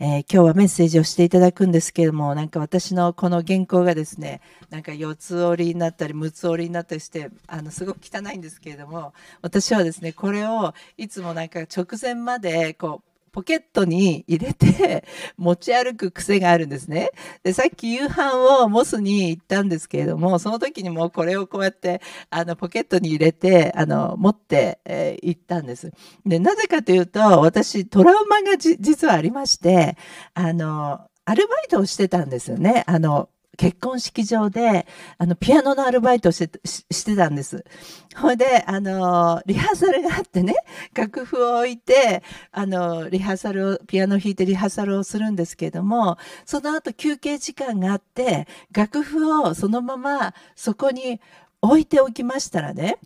えー、今日はメッセージをしていただくんですけれども、なんか私のこの原稿がですね、なんか四つ折りになったり、六つ折りになったりして、あの、すごく汚いんですけれども、私はですね、これをいつもなんか直前まで、こう、ポケットに入れて 持ち歩く癖があるんですね。で、さっき夕飯をモスに行ったんですけれども、その時にもこれをこうやって、あの、ポケットに入れて、あの、持って、えー、行ったんです。で、なぜかというと、私、トラウマが実はありまして、あの、アルバイトをしてたんですよね。あの、結婚式場で、あの、ピアノのアルバイトをしてしてたんです。ほいで、あの、リハーサルがあってね、楽譜を置いて、あの、リハーサルを、ピアノを弾いてリハーサルをするんですけれども、その後休憩時間があって、楽譜をそのままそこに置いておきましたらね、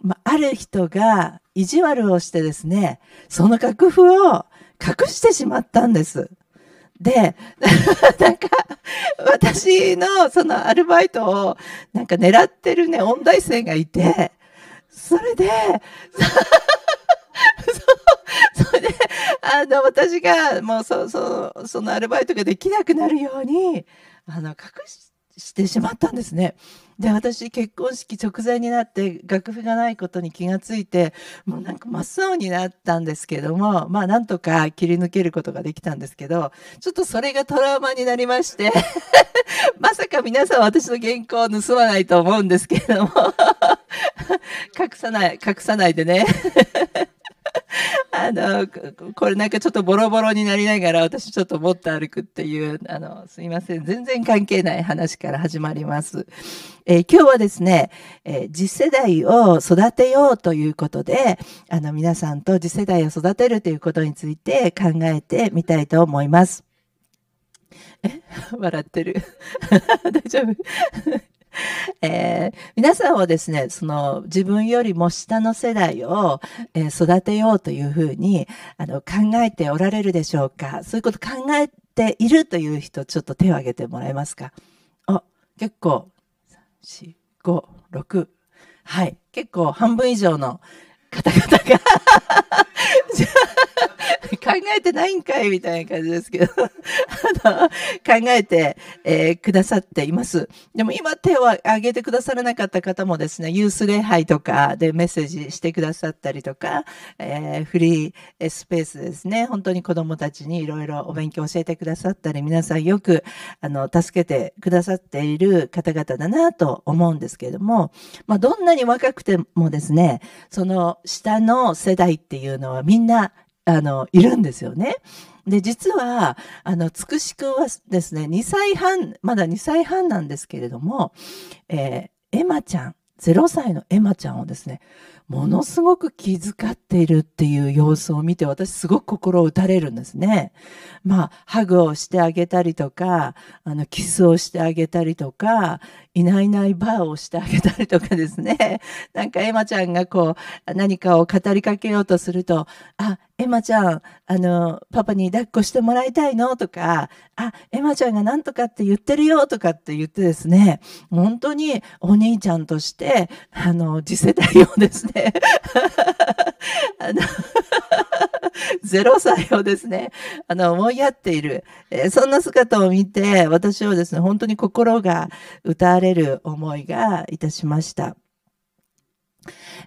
まあ、ある人が意地悪をしてですね、その楽譜を隠してしまったんです。で、なんか、私のそのアルバイトをなんか狙ってるね、音大生がいて、それで、そそれで、あの、私がもうそ、そ、そのアルバイトができなくなるように、あの、隠ししてしまったんですね。で、私結婚式直前になって楽譜がないことに気がついて、もうなんか真っ青になったんですけども、まあなんとか切り抜けることができたんですけど、ちょっとそれがトラウマになりまして、まさか皆さん私の原稿を盗まないと思うんですけども、隠さない、隠さないでね。あの、これなんかちょっとボロボロになりながら私ちょっと持って歩くっていう、あの、すいません。全然関係ない話から始まります。えー、今日はですね、えー、次世代を育てようということで、あの、皆さんと次世代を育てるということについて考えてみたいと思います。え？笑ってる。大丈夫？えー、皆さんはですね、その自分よりも下の世代を、えー、育てようというふうにあの考えておられるでしょうか？そういうこと考えているという人、ちょっと手を挙げてもらえますか？あ、結構、3 4、5、6、はい、結構半分以上の方々が 考えてないんかいみたいな感じですけどあの、考えて、えー、くださっています。でも今手を挙げてくださらなかった方もですね、ユース礼拝とかでメッセージしてくださったりとか、えー、フリースペースですね、本当に子供たちにいろいろお勉強教えてくださったり、皆さんよく、あの、助けてくださっている方々だなと思うんですけれども、まあ、どんなに若くてもですね、その下の世代っていうのはみんなあの、いるんですよね。で、実は、あの、つくしくんはですね、2歳半、まだ2歳半なんですけれども、えー、エマちゃん、0歳のエマちゃんをですね、ものすごく気遣っているっていう様子を見て、私すごく心を打たれるんですね。まあ、ハグをしてあげたりとか、あの、キスをしてあげたりとか、いないいないバーをしてあげたりとかですね。なんかエマちゃんがこう、何かを語りかけようとすると、あ、エマちゃん、あの、パパに抱っこしてもらいたいのとか、あ、エマちゃんが何とかって言ってるよとかって言ってですね、本当にお兄ちゃんとして、あの、次世代をですね、あの0歳をですね、あの、思いやっている、えー、そんな姿を見て、私はですね、本当に心が打たれる思いがいたしました。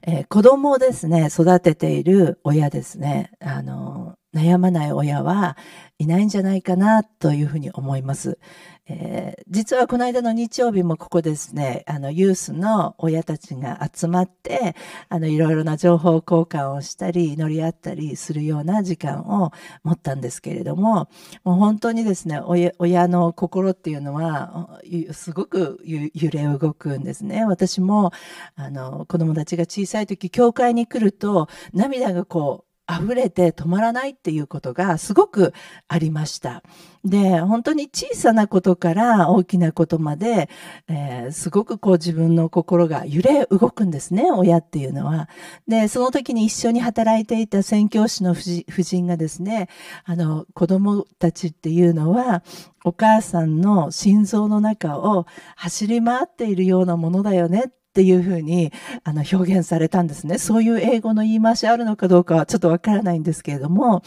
えー、子供をですね、育てている親ですね、あの、悩まない親はいないんじゃないかなというふうに思います。えー、実はこの間の日曜日もここですね、あの、ユースの親たちが集まって、あの、いろいろな情報交換をしたり、乗り合ったりするような時間を持ったんですけれども、もう本当にですね、親の心っていうのは、すごく揺れ動くんですね。私も、あの、子供たちが小さい時、教会に来ると、涙がこう、溢れて止まらないっていうことがすごくありました。で、本当に小さなことから大きなことまで、えー、すごくこう自分の心が揺れ動くんですね、親っていうのは。で、その時に一緒に働いていた宣教師の夫人がですね、あの、子供たちっていうのは、お母さんの心臓の中を走り回っているようなものだよねっていうふうにあの表現されたんですね。そういう英語の言い回しあるのかどうかはちょっとわからないんですけれども、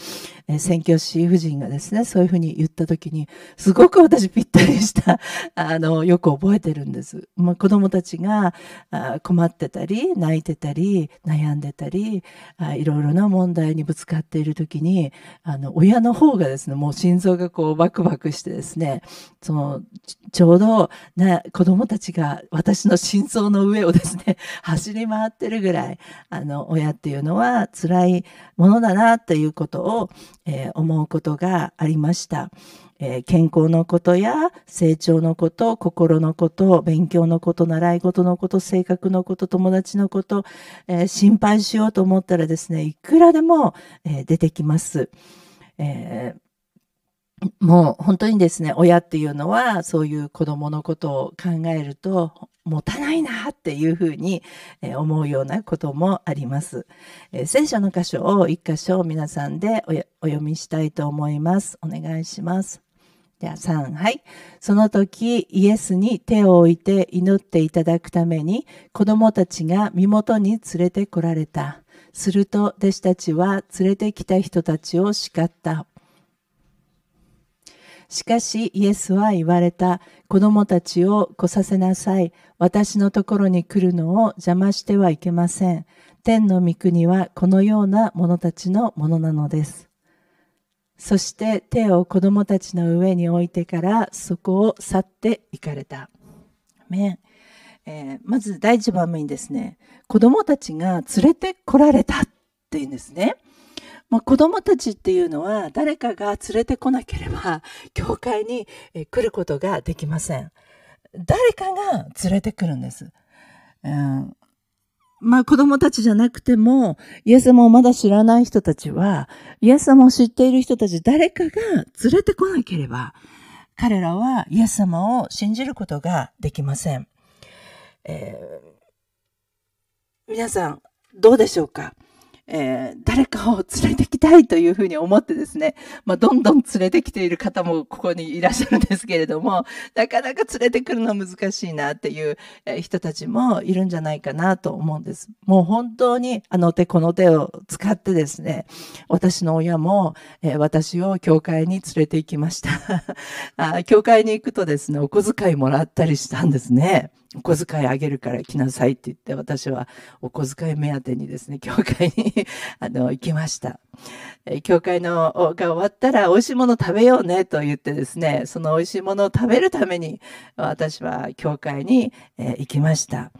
えー、宣教師夫人がですね、そういうふうに言った時に、すごく私ぴったりした、あの、よく覚えてるんです。まあ、子供たちがあ困ってたり、泣いてたり、悩んでたりあ、いろいろな問題にぶつかっている時に、あの、親の方がですね、もう心臓がこうバクバクしてですね、その、ちょうどな子供たちが私の心臓の上をですね、走り回ってるぐらい、あの、親っていうのは辛いものだなっていうことを、えー、思うことがありました。えー、健康のことや成長のこと、心のこと、勉強のこと、習い事のこと、性格のこと、友達のこと、えー、心配しようと思ったらですね、いくらでも、えー、出てきます。えもう本当にですね、親っていうのはそういう子供のことを考えると、持たないなっていうふうに思うようなこともあります。え、聖書の箇所を一箇所皆さんでお読みしたいと思います。お願いします。では3、はい。その時、イエスに手を置いて祈っていただくために、子供たちが身元に連れてこられた。すると、弟子たちは連れてきた人たちを叱った。しかしイエスは言われた。子供たちを来させなさい。私のところに来るのを邪魔してはいけません。天の御国はこのような者たちのものなのです。そして手を子供たちの上に置いてからそこを去って行かれた。えー、まず第一番目にですね、子供たちが連れてこられたっていうんですね。まあ、子供たちっていうのは誰かが連れてこなければ教会に来ることができません。誰かが連れてくるんです。うん、まあ子供たちじゃなくても、イエス様をまだ知らない人たちは、イエス様を知っている人たち誰かが連れてこなければ、彼らはイエス様を信じることができません。えー、皆さん、どうでしょうか？えー、誰かを連れてきたいというふうに思ってですね、まあ、どんどん連れてきている方もここにいらっしゃるんですけれども、なかなか連れてくるの難しいなっていう人たちもいるんじゃないかなと思うんです。もう本当にあの手この手を使ってですね、私の親も、えー、私を教会に連れて行きました あ。教会に行くとですね、お小遣いもらったりしたんですね。お小遣いあげるから来なさいって言って、私はお小遣い目当てにですね、教会にあの、行きました。え教会のが終わったら美味しいもの食べようねと言ってですね、その美味しいものを食べるために私は教会に、え行きました。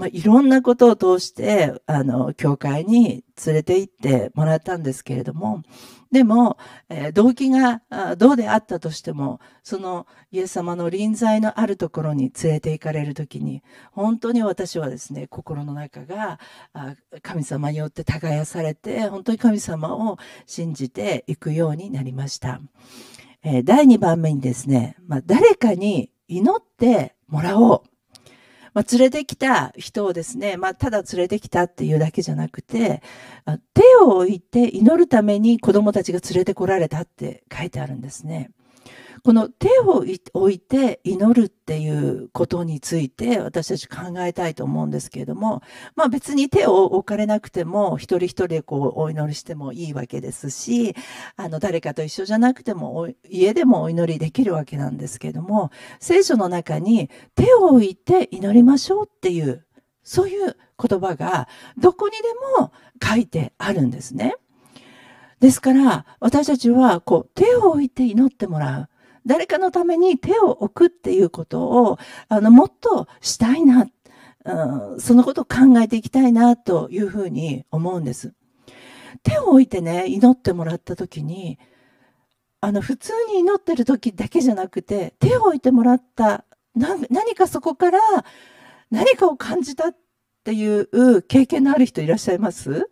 まあ、いろんなことを通して、あの、教会に連れて行ってもらったんですけれども、でも、えー、動機がどうであったとしても、そのイエス様の臨在のあるところに連れて行かれるときに、本当に私はですね、心の中が神様によって耕されて、本当に神様を信じていくようになりました。えー、第2番目にですね、まあ、誰かに祈ってもらおう。まあ、連れてきた人をですね、まあ、ただ連れてきたっていうだけじゃなくて、手を置いて祈るために子供たちが連れてこられたって書いてあるんですね。この手を置いて祈るっていうことについて私たち考えたいと思うんですけれども、まあ別に手を置かれなくても一人一人でこうお祈りしてもいいわけですし、あの誰かと一緒じゃなくても家でもお祈りできるわけなんですけれども、聖書の中に手を置いて祈りましょうっていう、そういう言葉がどこにでも書いてあるんですね。ですから、私たちは、こう、手を置いて祈ってもらう。誰かのために手を置くっていうことを、あの、もっとしたいな、うん、そのことを考えていきたいなというふうに思うんです。手を置いてね、祈ってもらった時に、あの、普通に祈ってる時だけじゃなくて、手を置いてもらった、何かそこから何かを感じたっていう経験のある人いらっしゃいます？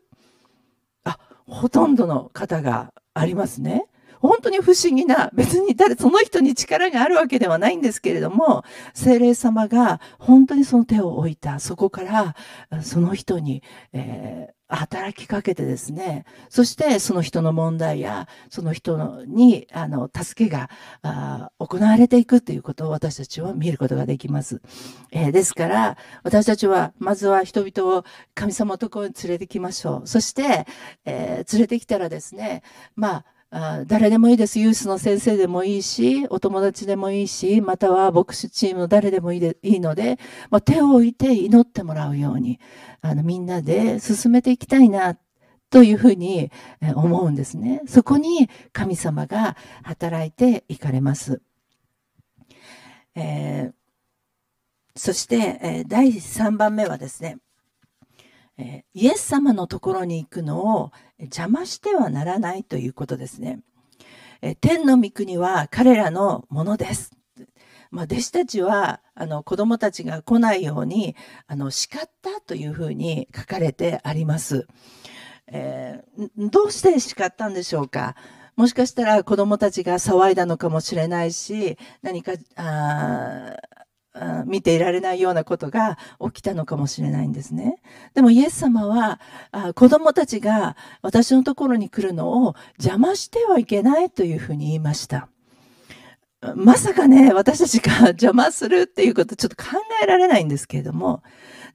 あ、ほとんどの方がありますね。本当に不思議な、別に誰、その人に力があるわけではないんですけれども、精霊様が本当にその手を置いた、そこから、その人に、えー働きかけてですね、そしてその人の問題や、その人に、あの、助けがあ行われていくということを私たちは見ることができます。えー、ですから、私たちは、まずは人々を神様のところに連れてきましょう。そして、えー、連れてきたらですね、まあ、あ誰でもいいです。ユースの先生でもいいし、お友達でもいいし、または牧師チームの誰でもいいでいいので、まあ、手を置いて祈ってもらうように、あの、みんなで進めていきたいな、というふうに思うんですね。そこに神様が働いていかれます。えー、そして、え、第3番目はですね、えイエス様のところに行くのを邪魔してはならないということですね。え天の御国は彼らのものです。まあ、弟子たちはあの子供たちが来ないようにあの叱ったというふうに書かれてあります。えー、どうして叱ったんでしょうか？もしかしたら子供たちが騒いだのかもしれないし何かあ見ていられないようなことが起きたのかもしれないんですね。でもイエス様は子供たちが私のところに来るのを邪魔してはいけないというふうに言いました。まさかね、私たちが 邪魔するっていうことちょっと考えられないんですけれども、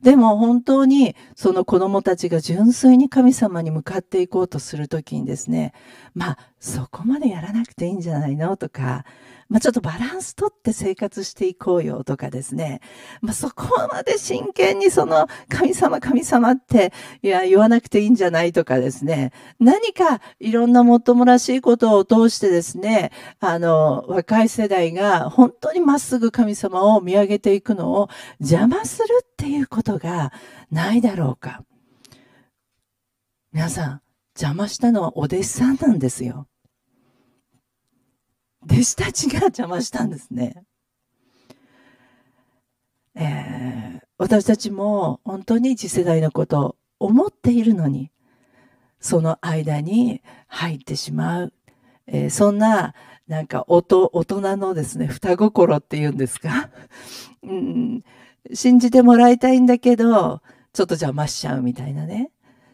でも本当にその子供たちが純粋に神様に向かっていこうとするときにですね、まあそこまでやらなくていいんじゃないの？とか、まあ、ちょっとバランスとって生活していこうよとかですね。まあ、そこまで真剣にその神様神様っていや言わなくていいんじゃないとかですね。何かいろんなもっともらしいことを通してですね、あの、若い世代が本当にまっすぐ神様を見上げていくのを邪魔するっていうことがないだろうか。皆さん、邪魔したのはお弟子さんなんですよ。弟子たちが邪魔したんですね。えー、私たちも本当に次世代のことを思っているのに、その間に入ってしまう。えー、そんな、なんか、大人のですね、双心っていうんですか？うん、信じてもらいたいんだけど、ちょっと邪魔しちゃうみたいなね。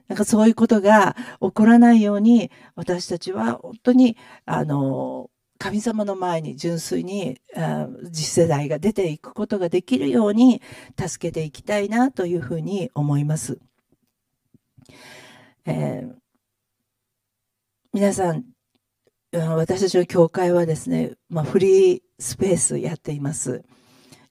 なんかそういうことが起こらないように、私たちは本当に、あの、神様の前に純粋に次世代が出ていくことができるように助けていきたいなというふうに思います。えー、皆さん私たちの教会はですね、まあ、フリースペースやっています。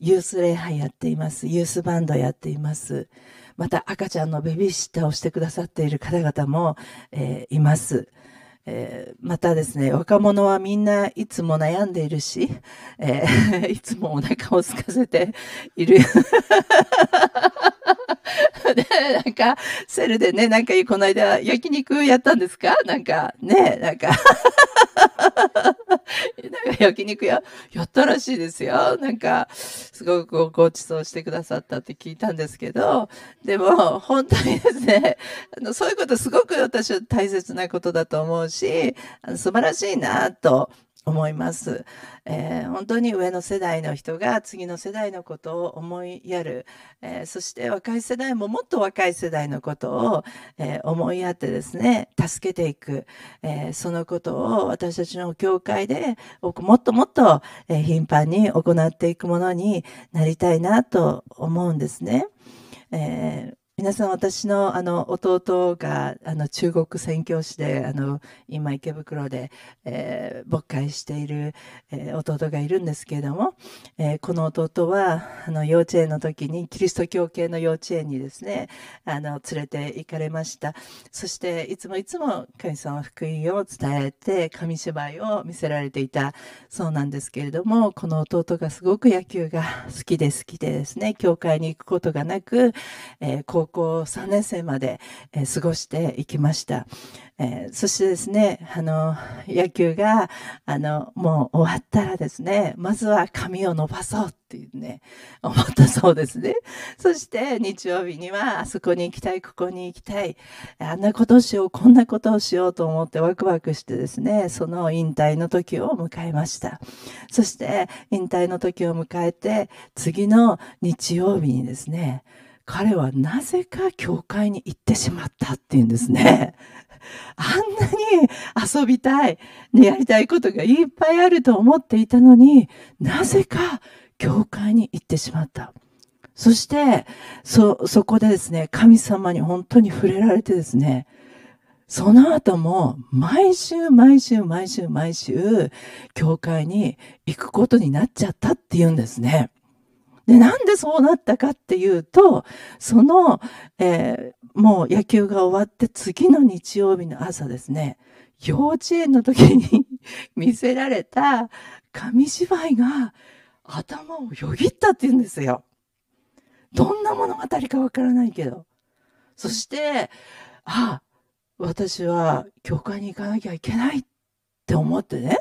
ユース礼拝やっています。ユースバンドやっています。また赤ちゃんのベビーシッターをしてくださっている方々も、えー、います。えー、またですね、若者はみんないつも悩んでいるし、えー、いつもお腹を空かせている。なんか、セルでね、なんか、この間、焼肉やったんですか？なんか、ね、なんかなんか焼肉屋、やったらしいですよ。なんか、すごくご馳走してくださったって聞いたんですけど、でも、本当にですね、あの、そういうことすごく私は大切なことだと思うし、あの素晴らしいなと思います、えー、本当に上の世代の人が次の世代のことを思いやる、えー、そして若い世代ももっと若い世代のことを、えー、思いやってですね助けていく、えそのことを私たちの教会でもっともっと、え頻繁に行っていくものになりたいなと思うんですね。え皆さん、私のあの弟があの中国宣教師であの今池袋で、えー、牧会している、えー、弟がいるんですけれども、えー、この弟はあの幼稚園の時にキリスト教系の幼稚園にですねあの連れて行かれました。そしていつもいつも神様の福音を伝えて紙芝居を見せられていたそうなんですけれどもこの弟がすごく野球が好きで好きでですね教会に行くことがなく、えー、高校3年生まで、えー、過ごしていきました。えー、そしてですね、あの、野球が、あの、もう終わったらですね、まずは髪を伸ばそうっていうね、思ったそうですね。そして日曜日には、あそこに行きたい、ここに行きたい、あんなことをしよう、こんなことをしようと思ってワクワクしてですね、その引退の時を迎えました。そして、引退の時を迎えて、次の日曜日にですね、彼はなぜか教会に行ってしまったっていうんですね。あんなに遊びたい、ねやりたいことがいっぱいあると思っていたのに、なぜか教会に行ってしまった。そして、そ、そこでですね、神様に本当に触れられてですね、その後も毎週毎週毎週毎週教会に行くことになっちゃったって言うんですね。で、なんでそうなったかっていうと、その、えー、もう野球が終わって次の日曜日の朝ですね、幼稚園の時に 見せられた紙芝居が頭をよぎったって言うんですよ。どんな物語かわからないけど。そして、あ、私は教会に行かなきゃいけないって思ってね、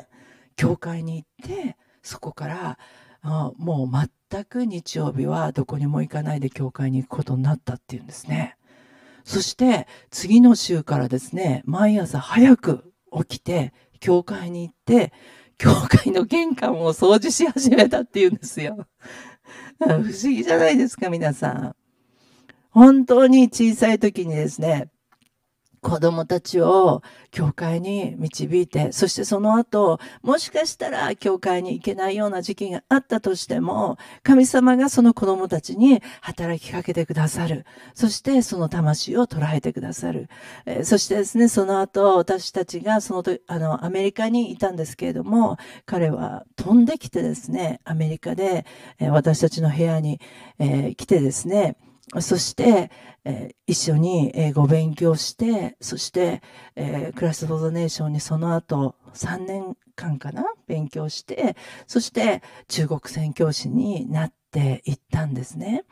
教会に行って、そこからあもう全く日曜日はどこにも行かないで教会に行くことになったっていうんですね。そして次の週からですね、毎朝早く起きて教会に行って、教会の玄関を掃除し始めたっていうんですよ。不思議じゃないですか、皆さん。本当に小さい時にですね、子供たちを教会に導いて、そしてその後、もしかしたら教会に行けないような時期があったとしても、神様がその子供たちに働きかけてくださる。そしてその魂を捉えてくださる。えー、そしてですね、その後、私たちがそのと、あの、アメリカにいたんですけれども、彼は飛んできてですね、アメリカで、えー、私たちの部屋に、えー、来てですね、そして、えー、一緒に英語を勉強して、そして、えー、クラス・フォー・ザ・ネーションにその後3年間かな勉強して、そして中国宣教師になっていったんですね。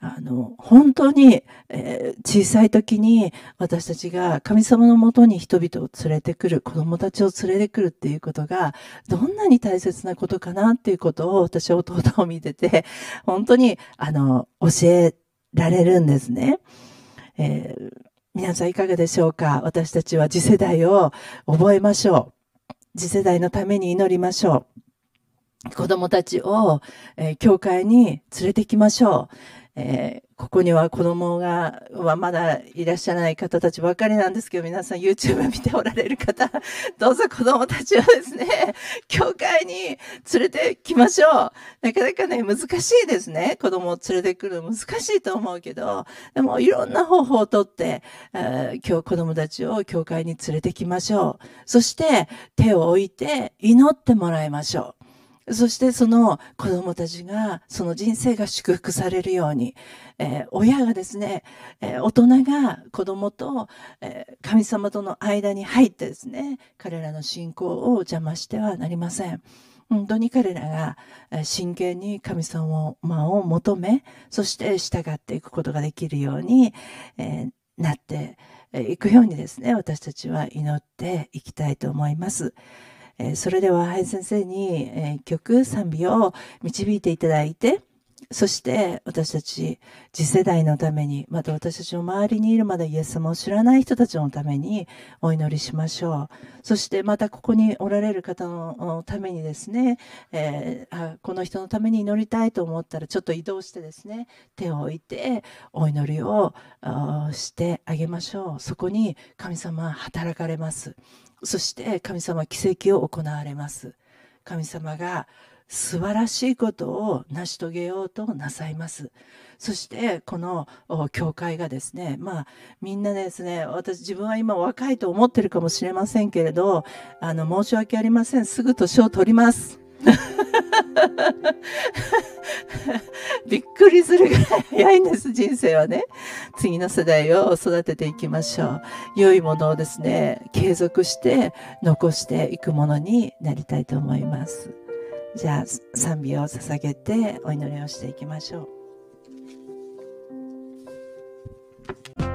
あの、本当に、えー、小さい時に私たちが神様のもとに人々を連れてくる、子供たちを連れてくるっていうことが、どんなに大切なことかなっていうことを私は弟を見てて、本当に、あの、教えられるんですね。えー、皆さんいかがでしょうか？私たちは次世代を覚えましょう。次世代のために祈りましょう。子供たちを、えー、教会に連れて行きましょう。えー、ここには子供が、はまだいらっしゃらない方たちばかりなんですけど、皆さん YouTube 見ておられる方、どうぞ子供たちをですね、教会に連れてきましょう。なかなかね、難しいですね。子供を連れてくるの難しいと思うけど、でもいろんな方法をとって、えー、今日子供たちを教会に連れてきましょう。そして手を置いて祈ってもらいましょう。そしてその子供たちが、その人生が祝福されるように、えー、親がですね、えー、大人が子供と、えー、神様との間に入ってですね、彼らの信仰を邪魔してはなりません。本当に彼らが真剣に神様を求め、そして従っていくことができるように、えー、なっていくようにですね、私たちは祈っていきたいと思います。え、それでは、林先生に、え、曲、賛美を導いていただいて、そして私たち次世代のために、また私たちの周りにいるまだイエス様を知らない人たちのためにお祈りしましょう。そしてまたここにおられる方のためにですね、えー、この人のために祈りたいと思ったらちょっと移動してですね、手を置いてお祈りをしてあげましょう。そこに神様は働かれます。そして神様は奇跡を行われます。神様が素晴らしいことを成し遂げようとなさいます。そしてこの教会がですね、まあみんなですね、私自分は今若いと思ってるかもしれませんけれど、あの申し訳ありません。すぐ年を取ります。びっくりするぐらい早いんです、人生はね。次の世代を育てていきましょう。良いものをですね、継続して残していくものになりたいと思います。じゃあ賛美を捧げてお祈りをしていきましょう。